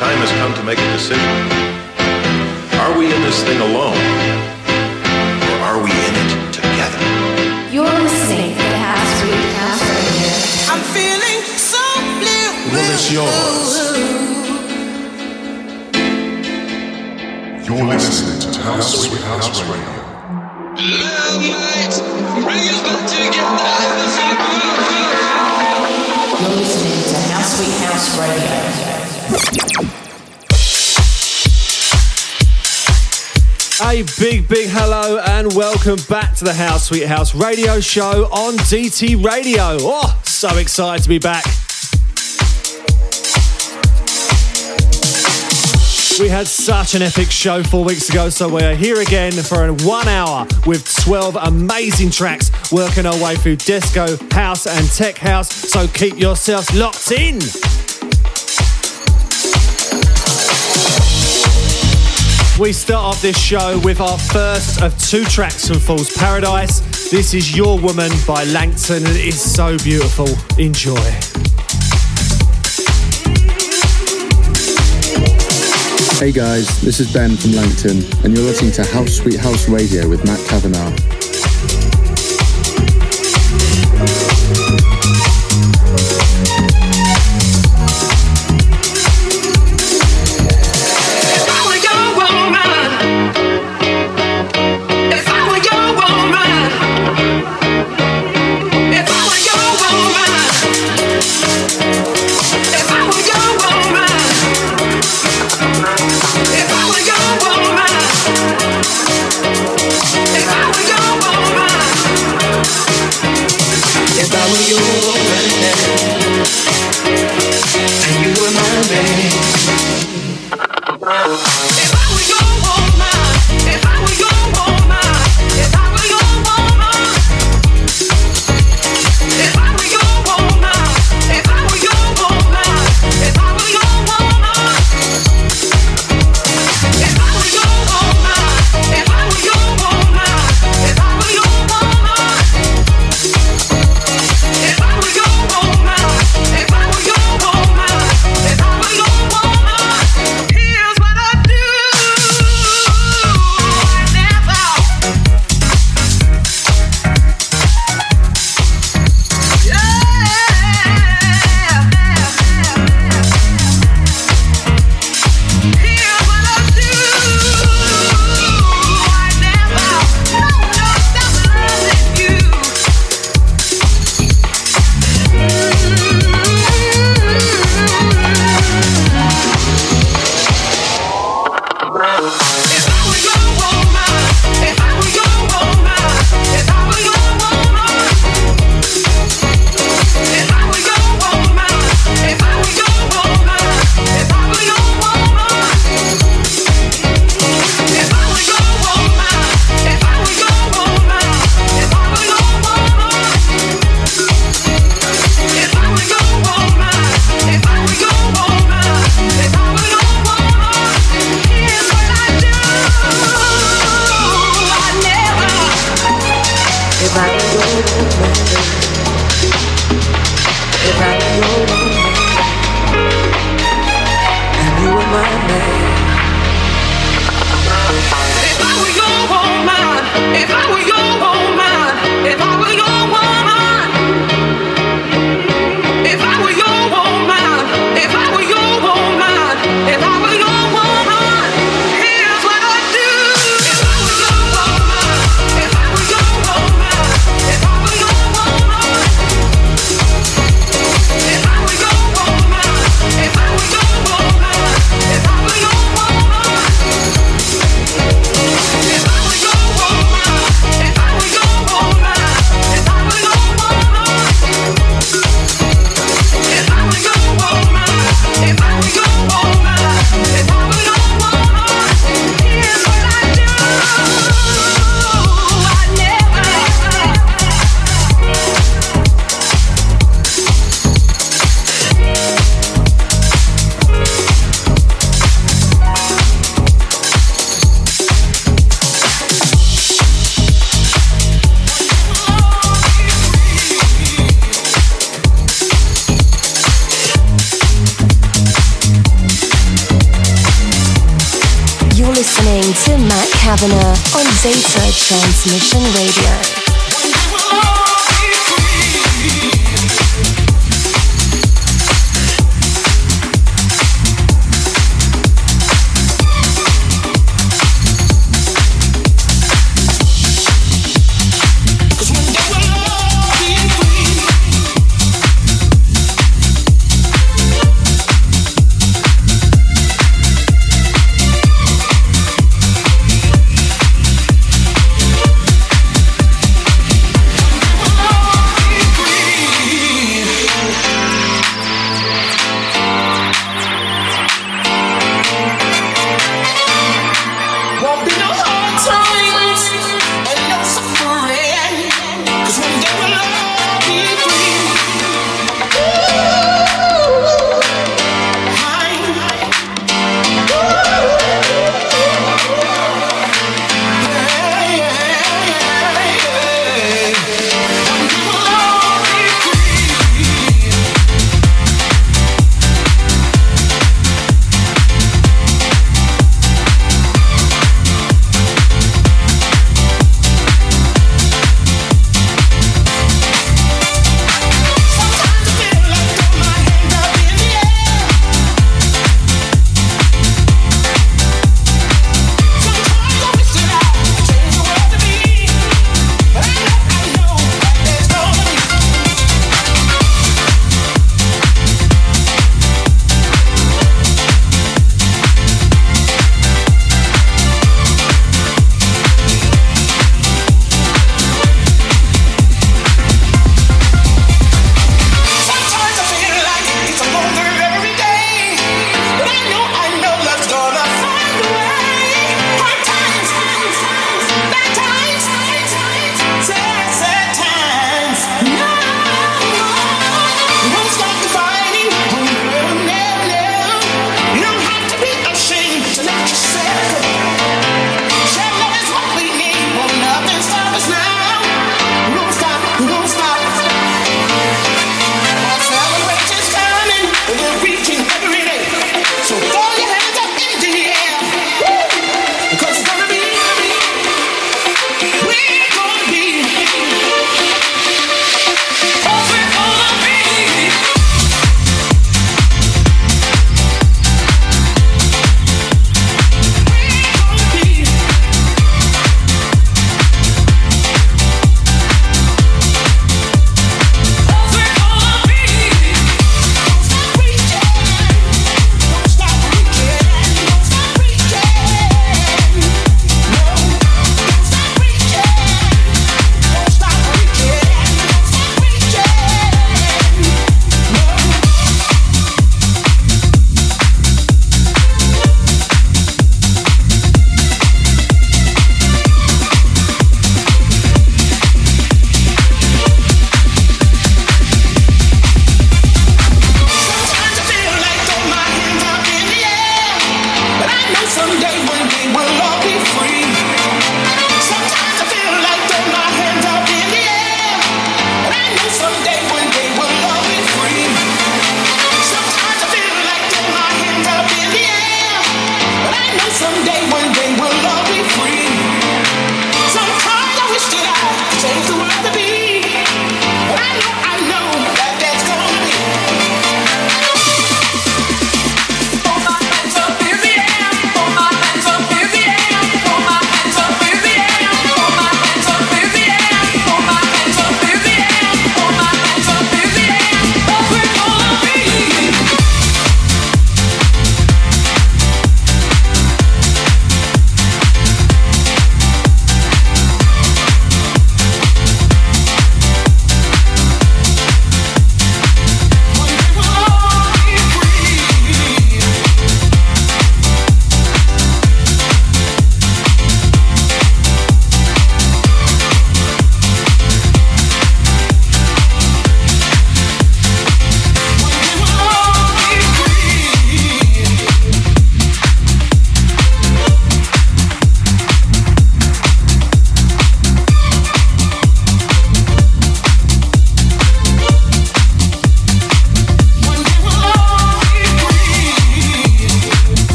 time has come to make a decision. Are we in this thing alone? Or are we in it together? You're listening to the House Sweet House Radio. I'm feeling so blue. Well, it's yours. You're listening to House Sweet House Radio. Love lights, bring us back together. You're listening to House Sweet House Radio. A big, big hello and welcome back to the House Sweet House radio show on DT Radio. Oh, so excited to be back. We had such an epic show four weeks ago, so we're here again for one hour with 12 amazing tracks working our way through disco, house, and tech house. So keep yourselves locked in. We start off this show with our first of two tracks from Fool's Paradise. This is Your Woman by Langton, and it is so beautiful. Enjoy. Hey guys, this is Ben from Langton, and you're listening to House Sweet House Radio with Matt Kavanagh.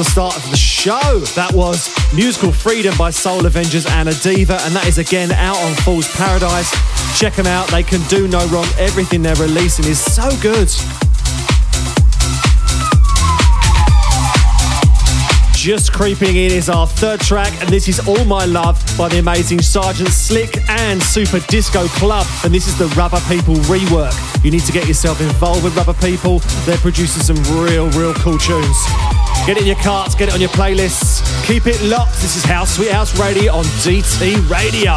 The start of the show? That was Musical Freedom by Soulavengerz and Adeva, and that is again out on Fool's Paradise. Check them out, they can do no wrong. Everything they're releasing is so good. just creeping in is our third track, and this is All My Love by the amazing Sergeant Slick and Super Disco Club. And this is the Rubber People rework. You need to get yourself involved with Rubber People, they're producing some real, real cool tunes. Get it in your carts, get it on your playlists. Keep it locked. This is House Sweet House Radio on DT Radio.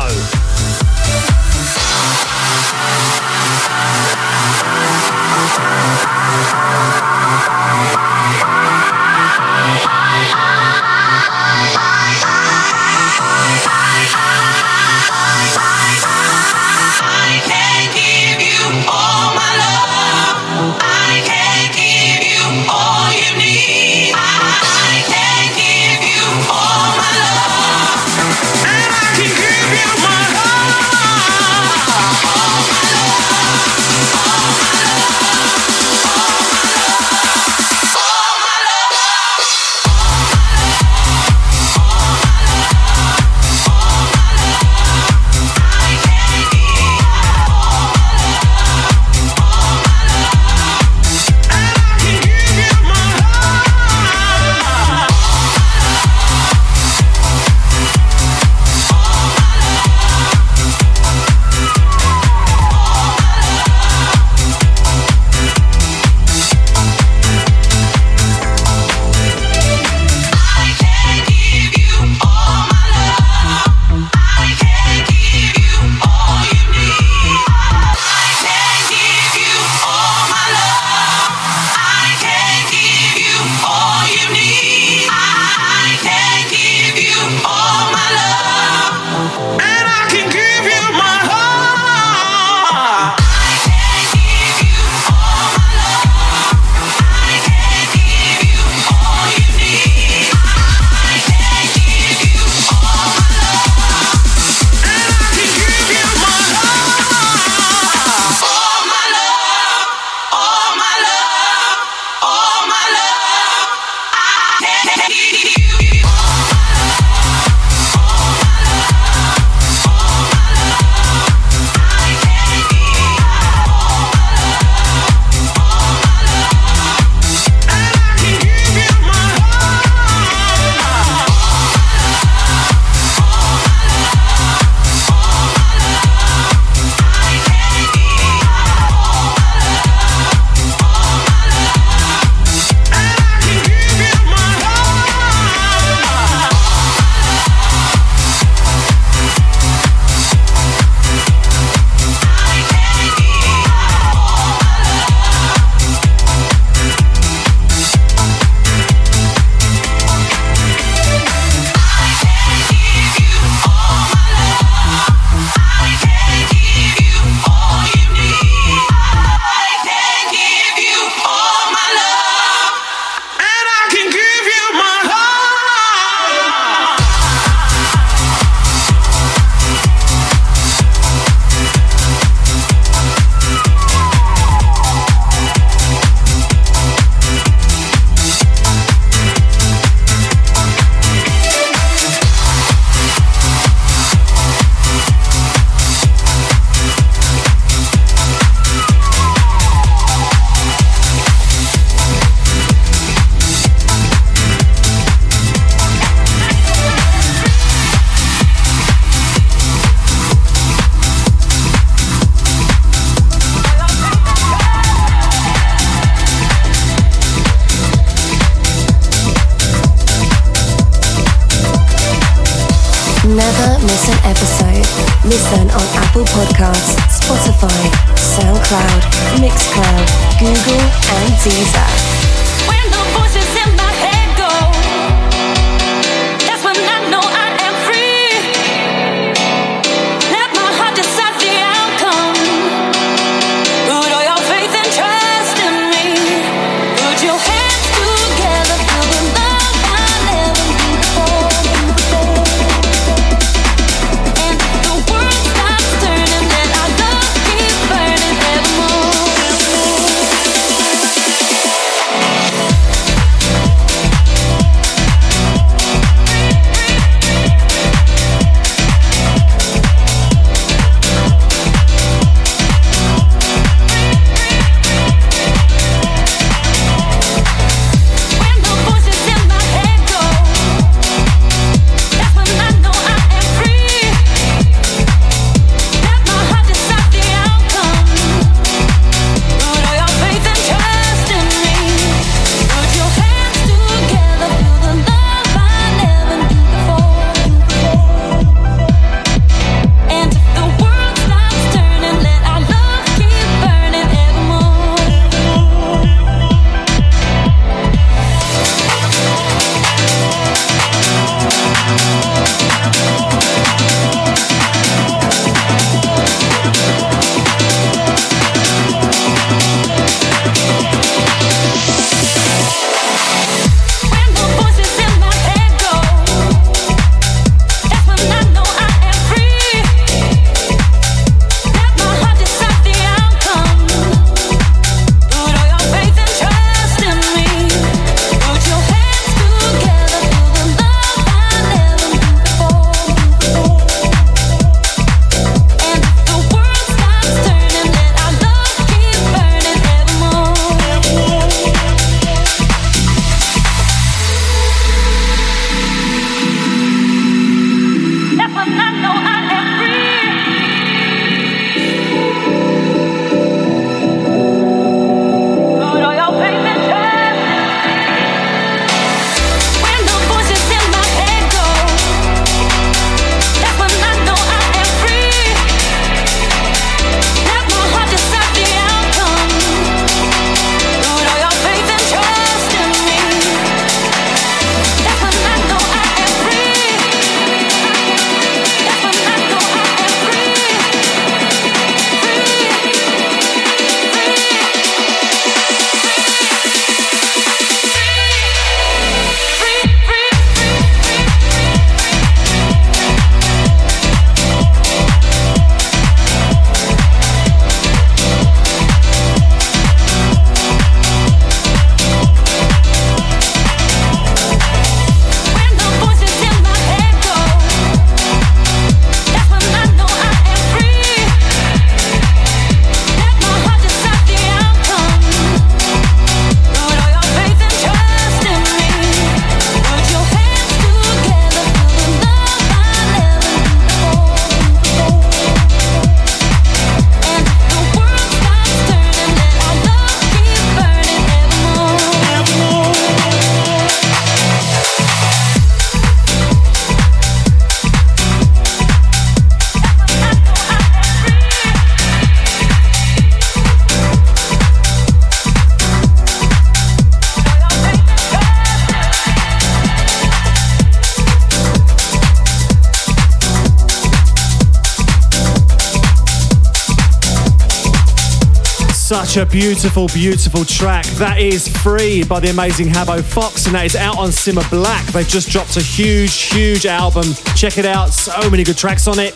Such a beautiful, beautiful track. That is Free by the amazing Habbo Foxx, and that is out on Simma Black. They've just dropped a huge, huge album. Check it out. So many good tracks on it.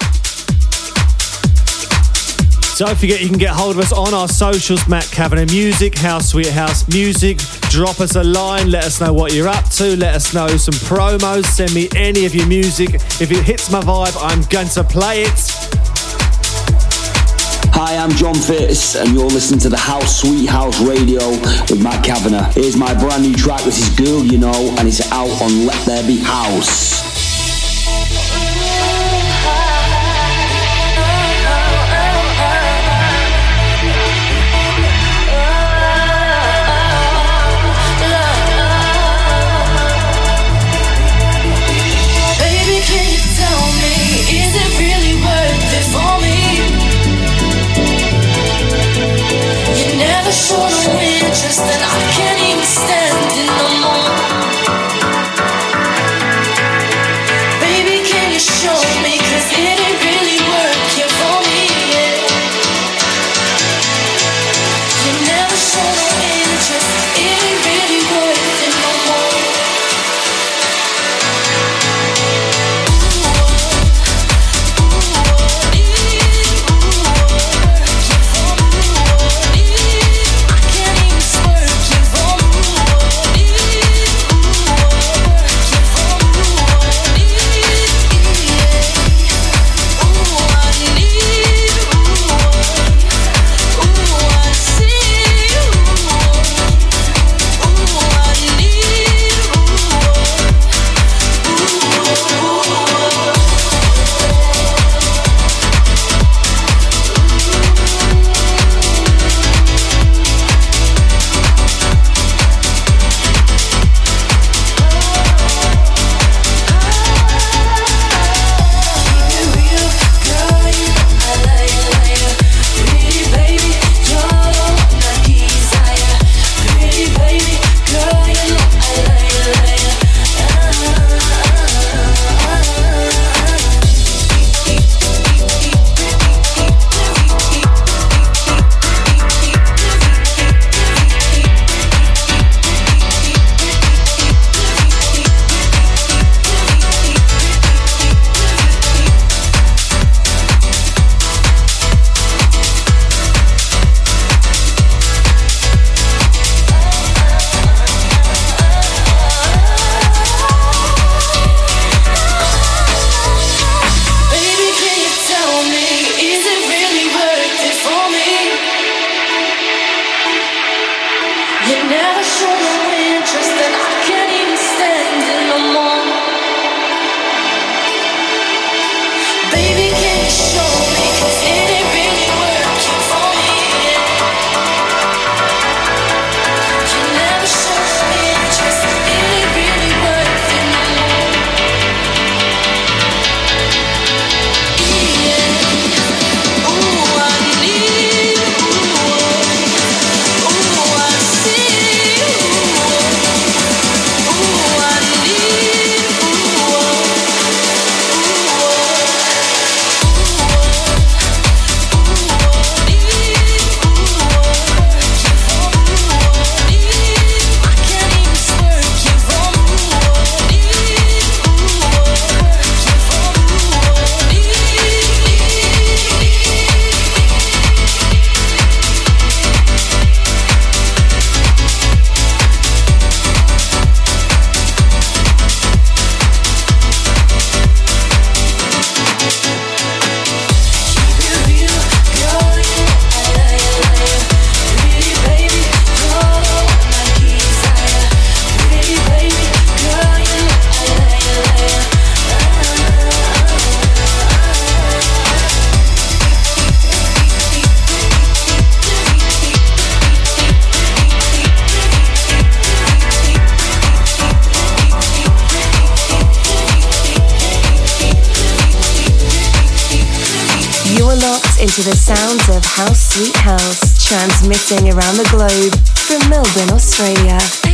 Don't forget you can get hold of us on our socials, Matt Kavanagh Music, House Sweet House Music. Drop us a line, let us know what you're up to, let us know some promos, send me any of your music. If it hits my vibe, I'm going to play it. Hi, I'm Jon Fitz, and you're listening to the House Sweet House Radio with Matt Kavanagh. Here's my brand new track. This is Girl You Know, and it's out on Let There Be House. Into the sounds of House Sweet House, transmitting around the globe from Melbourne, Australia.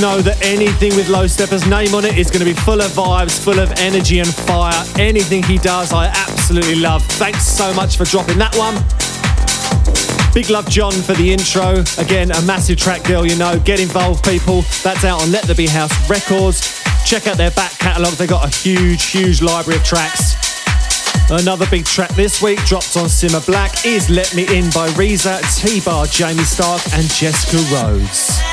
Know that anything with Low Steppa's name on it is going to be full of vibes, full of energy and fire. Anything he does, I absolutely love. Thanks so much for dropping that one. Big love, Jon, for the intro. Again, a massive track, girl, you know. Get involved, people. That's out on Let There Be House Records. Check out their back catalogue. They've got a huge, huge library of tracks. Another big track this week dropped on Simma Black is Let Me In by Reza, T-Bar, Jamie Stark and Jessica Rhodes.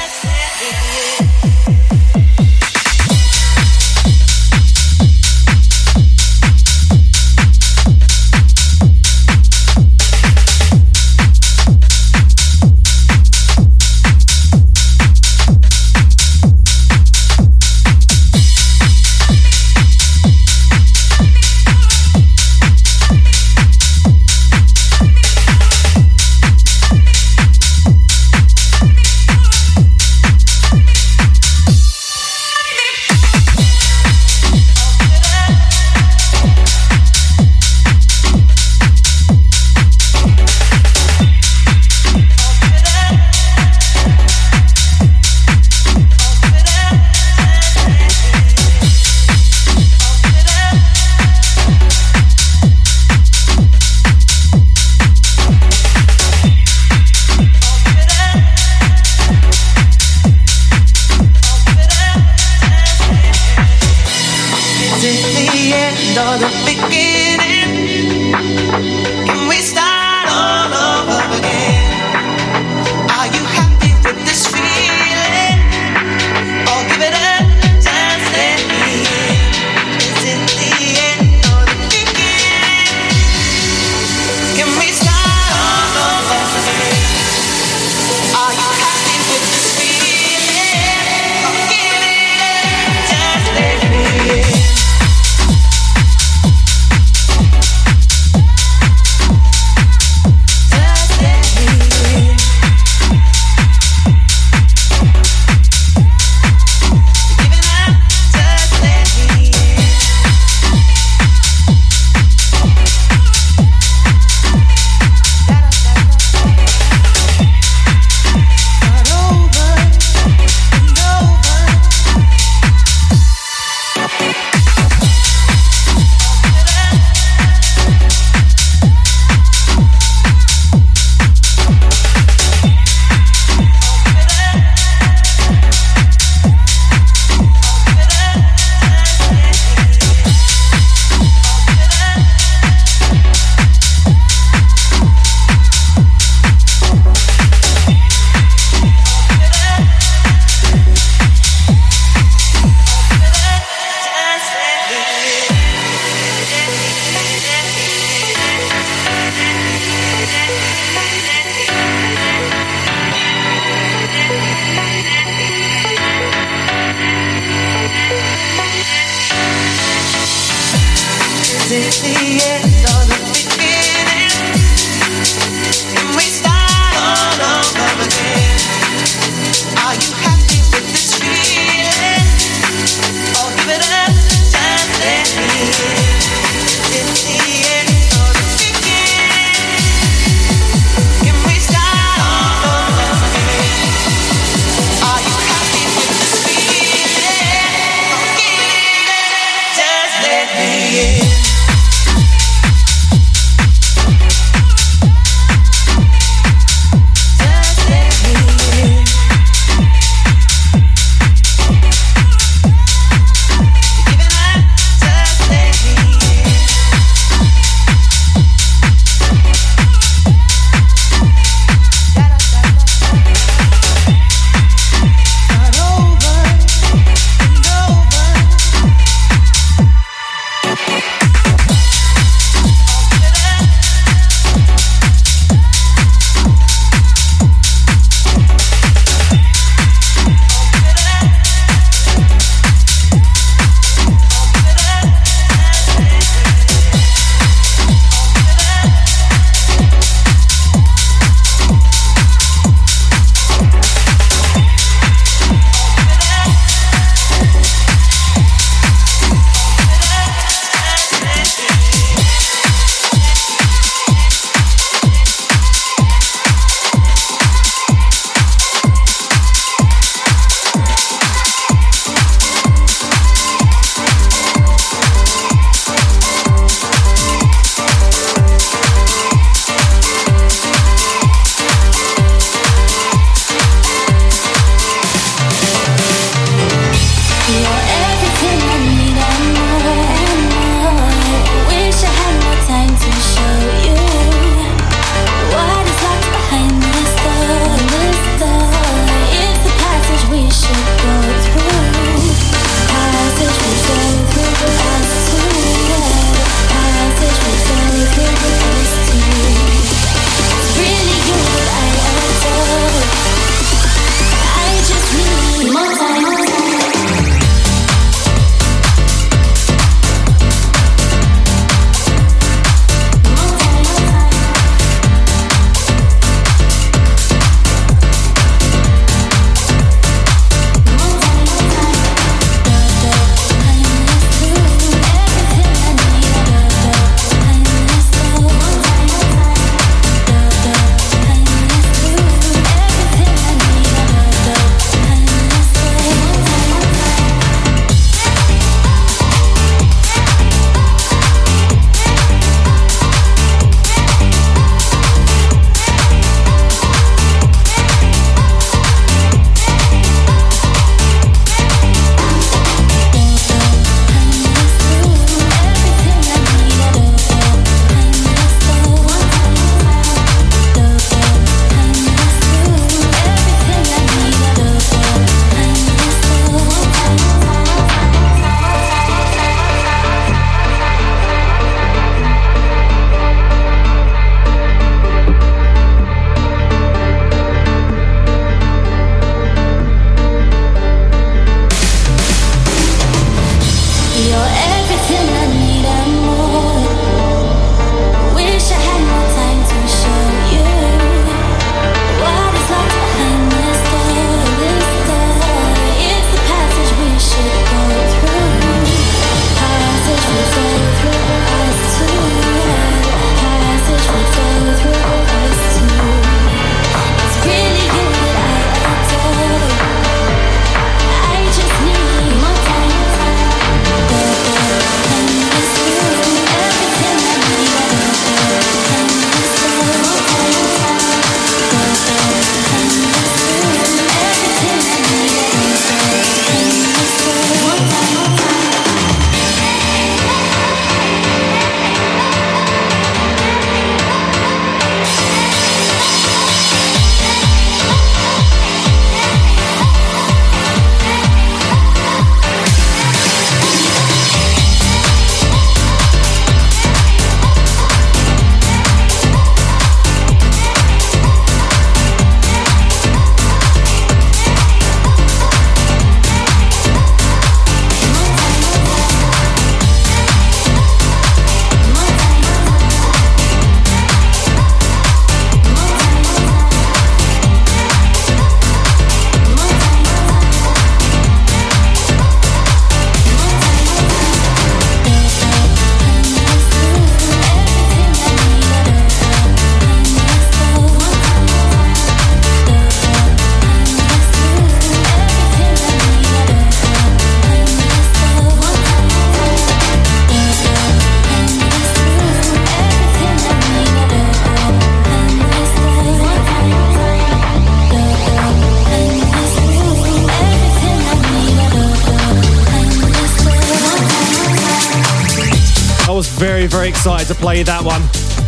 Excited to play that one.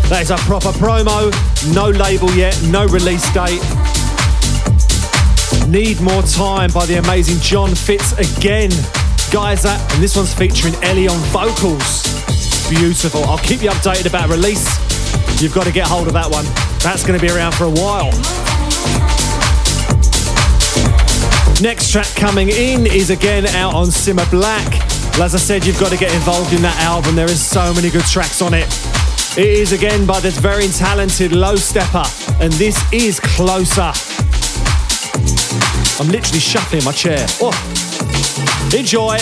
That is a proper promo, no label yet, no release date. Need More Time by the amazing Jon Fitz again. Guys, that, and this one's featuring Elly on vocals. Beautiful. I'll keep you updated about release. You've got to get hold of that one. That's going to be around for a while. Next track coming in is again out on Simma Black. Well, as I said, you've got to get involved in that album. There is so many good tracks on it. It is again by this very talented Low Steppa, and this is Closer. I'm literally shuffling my chair. Oh, enjoy.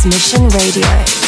Transmission Radio.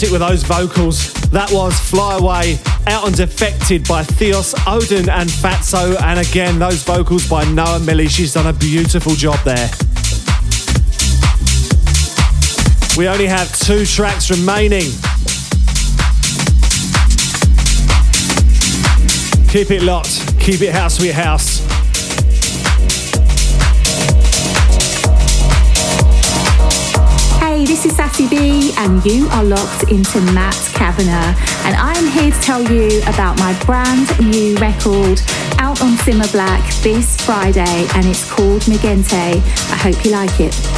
It with those vocals. That was Fly Away, out and Defected by Theos Oden and Fatzo. And again, those vocals by Noa Milee. She's done a beautiful job there. We only have two tracks remaining. Keep it locked. Keep it house, sweet house. This is Sassy B, and you are locked into Matt Kavanagh. And I'm here to tell you about my brand new record out on Simma Black this Friday, and it's called Mi Gente. I hope you like it.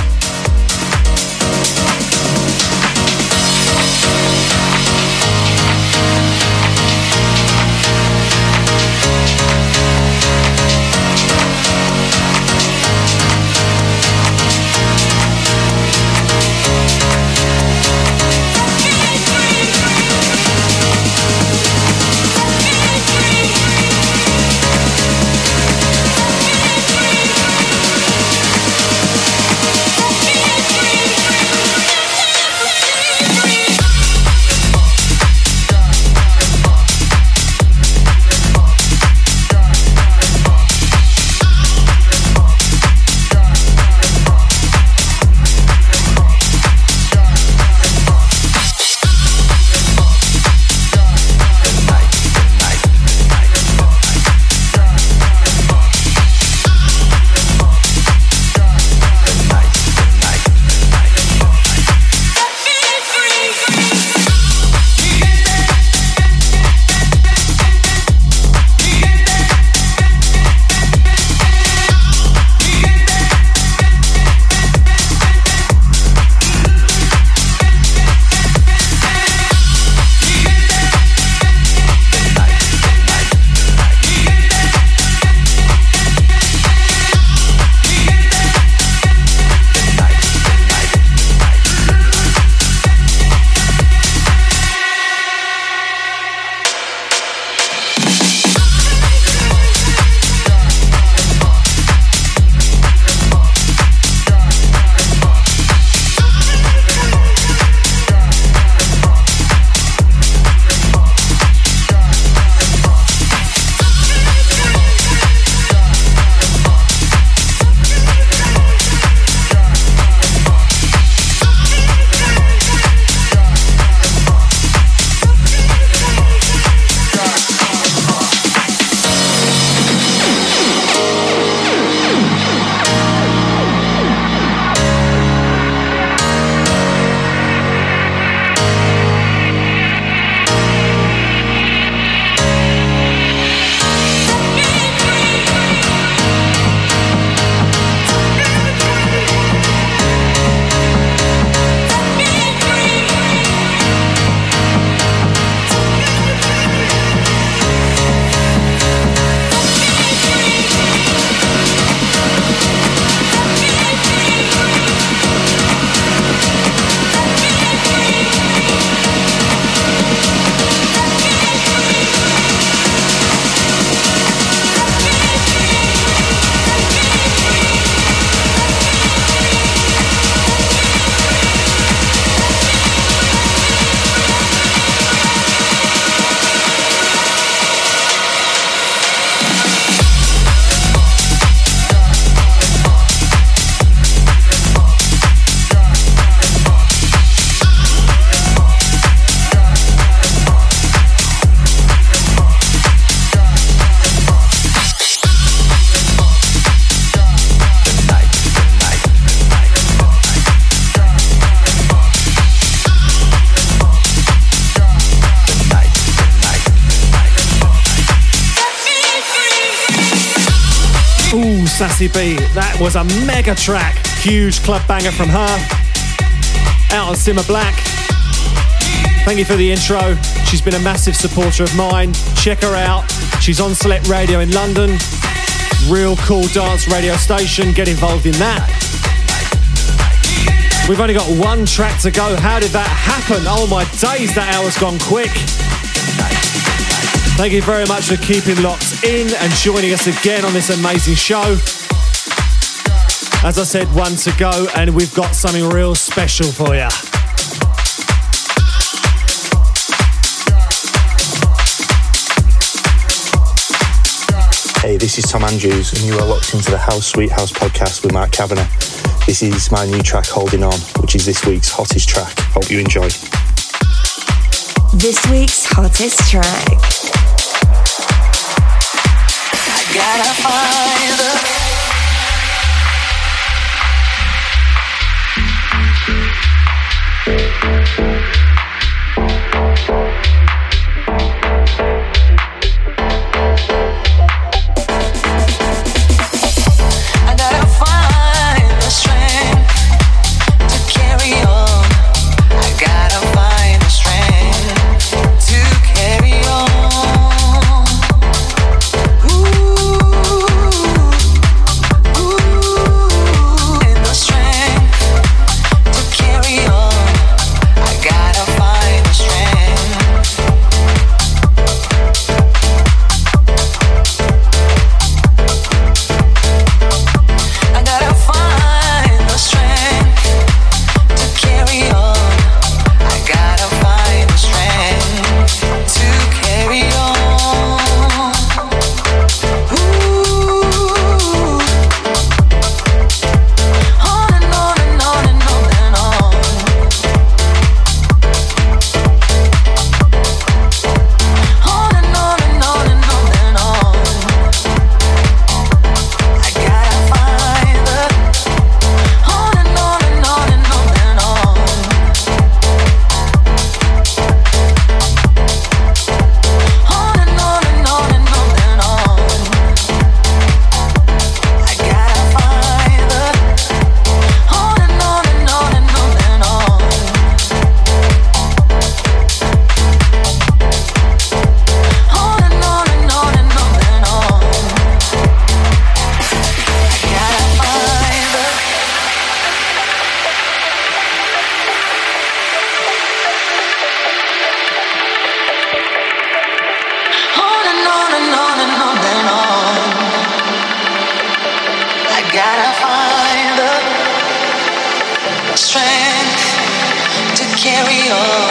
That was a mega track. Huge club banger from her. Out on Simma Black. Thank you for the intro. She's been a massive supporter of mine. Check her out. She's on Select Radio in London. Real cool dance radio station. Get involved in that. We've only got one track to go. How did that happen? Oh my days, that hour's gone quick. Thank you very much for keeping locked in and joining us again on this amazing show. As I said, one to go, and we've got something real special for you. Hey, this is Tom Andrews, and you are locked into the House Sweet House podcast with Mark Kavanagh. This is my new track, Holding On, which is this week's hottest track. Hope you enjoy. This week's hottest track. I gotta find the gotta find the strength to carry on.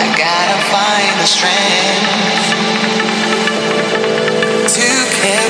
I gotta find the strength to carry.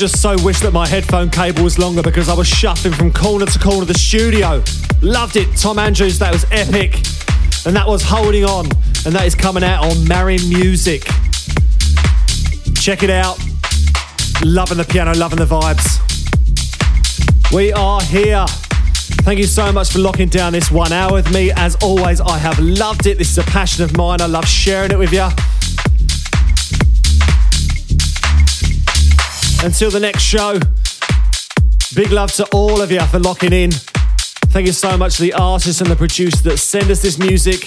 Just so wish that my headphone cable was longer because I was shuffling from corner to corner of the studio. Loved it, Tom Andrews, that was epic. And that was Holding On, and that is coming out on Marin Music. Check it out. Loving the piano, loving the vibes. We are here. Thank you so much for locking down this one hour with me. As always, I have loved it. This is a passion of mine. I love sharing it with you. Until the next show, big love to all of you for locking in. Thank you so much to the artists and the producers that send us this music.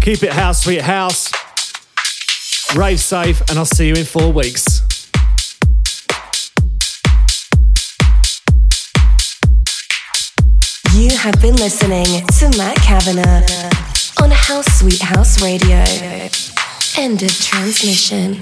Keep it house, sweet house. Rave safe, and I'll see you in four weeks. You have been listening to Matt Kavanagh on House Sweet House Radio. End of transmission.